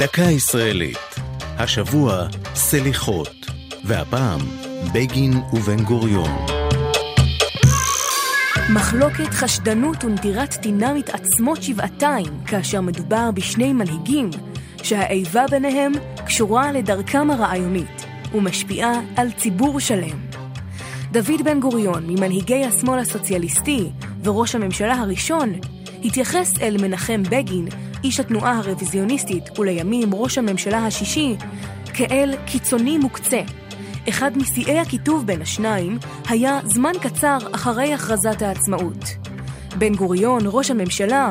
דקה ישראלית. השבוע סליחות, והפעם בגין ובן גוריון. מחלוקת, חשדנות ונטירת טינה מתעצמות שבעתיים כאשר מדובר בשני מנהיגים שהאיבה ביניהם קשורה לדרכם הרעיונית ומשפיעה על ציבור שלם. דוד בן גוריון, ממנהיגי השמאל הסוציאליסטי וראש הממשלה הראשון, התייחס אל מנחם בגין, איש התנועה הרוויזיוניסטית ולימים ראש הממשלה השישי, כאל קיצוני מוקצה. אחד משיאי הקיטוב בין השניים היה זמן קצר אחרי הכרזת העצמאות. בן גוריון, ראש הממשלה,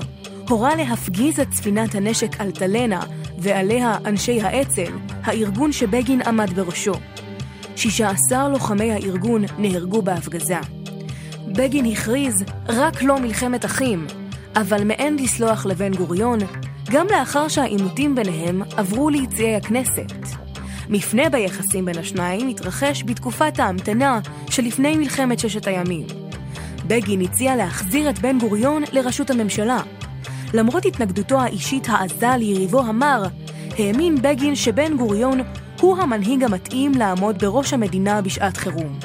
הורה להפגיז את ספינת הנשק אלטלנה ועליה אנשי האצ"ל, הארגון שבגין עמד בראשו. 16 לוחמי הארגון נהרגו בהפגזה. בגין הכריז רק לא מלחמת אחים, אבל מעין לסלוח לבן גוריון, גם לאחר שהעימותים ביניהם עברו ליציעי הכנסת. מפנה ביחסים בין השניים התרחש בתקופת ההמתנה שלפני מלחמת ששת הימים. בגין הציע להחזיר את בן גוריון לראשות הממשלה. למרות התנגדותו האישית העזה ליריבו המר, האמין בגין שבן גוריון הוא המנהיג המתאים לעמוד בראש המדינה בשעת חירום.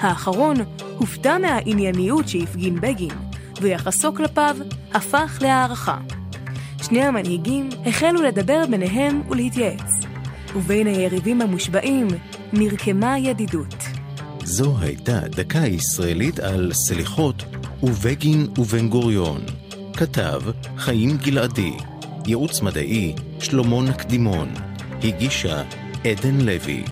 האחרון הופתע מהענייניות שהפגין בגין, ויחסו כלפיו הפך להערכה. שני המנהיגים החלו לדבר ביניהם ולהתייעץ, ובין היריבים המושבעים נרקמה ידידות. זו הייתה דקה ישראלית על סליחות ובגין ובן גוריון. כתב חיים גלעדי, ייעוץ מדעי שלמה נקדימון, הגישה עדן לוי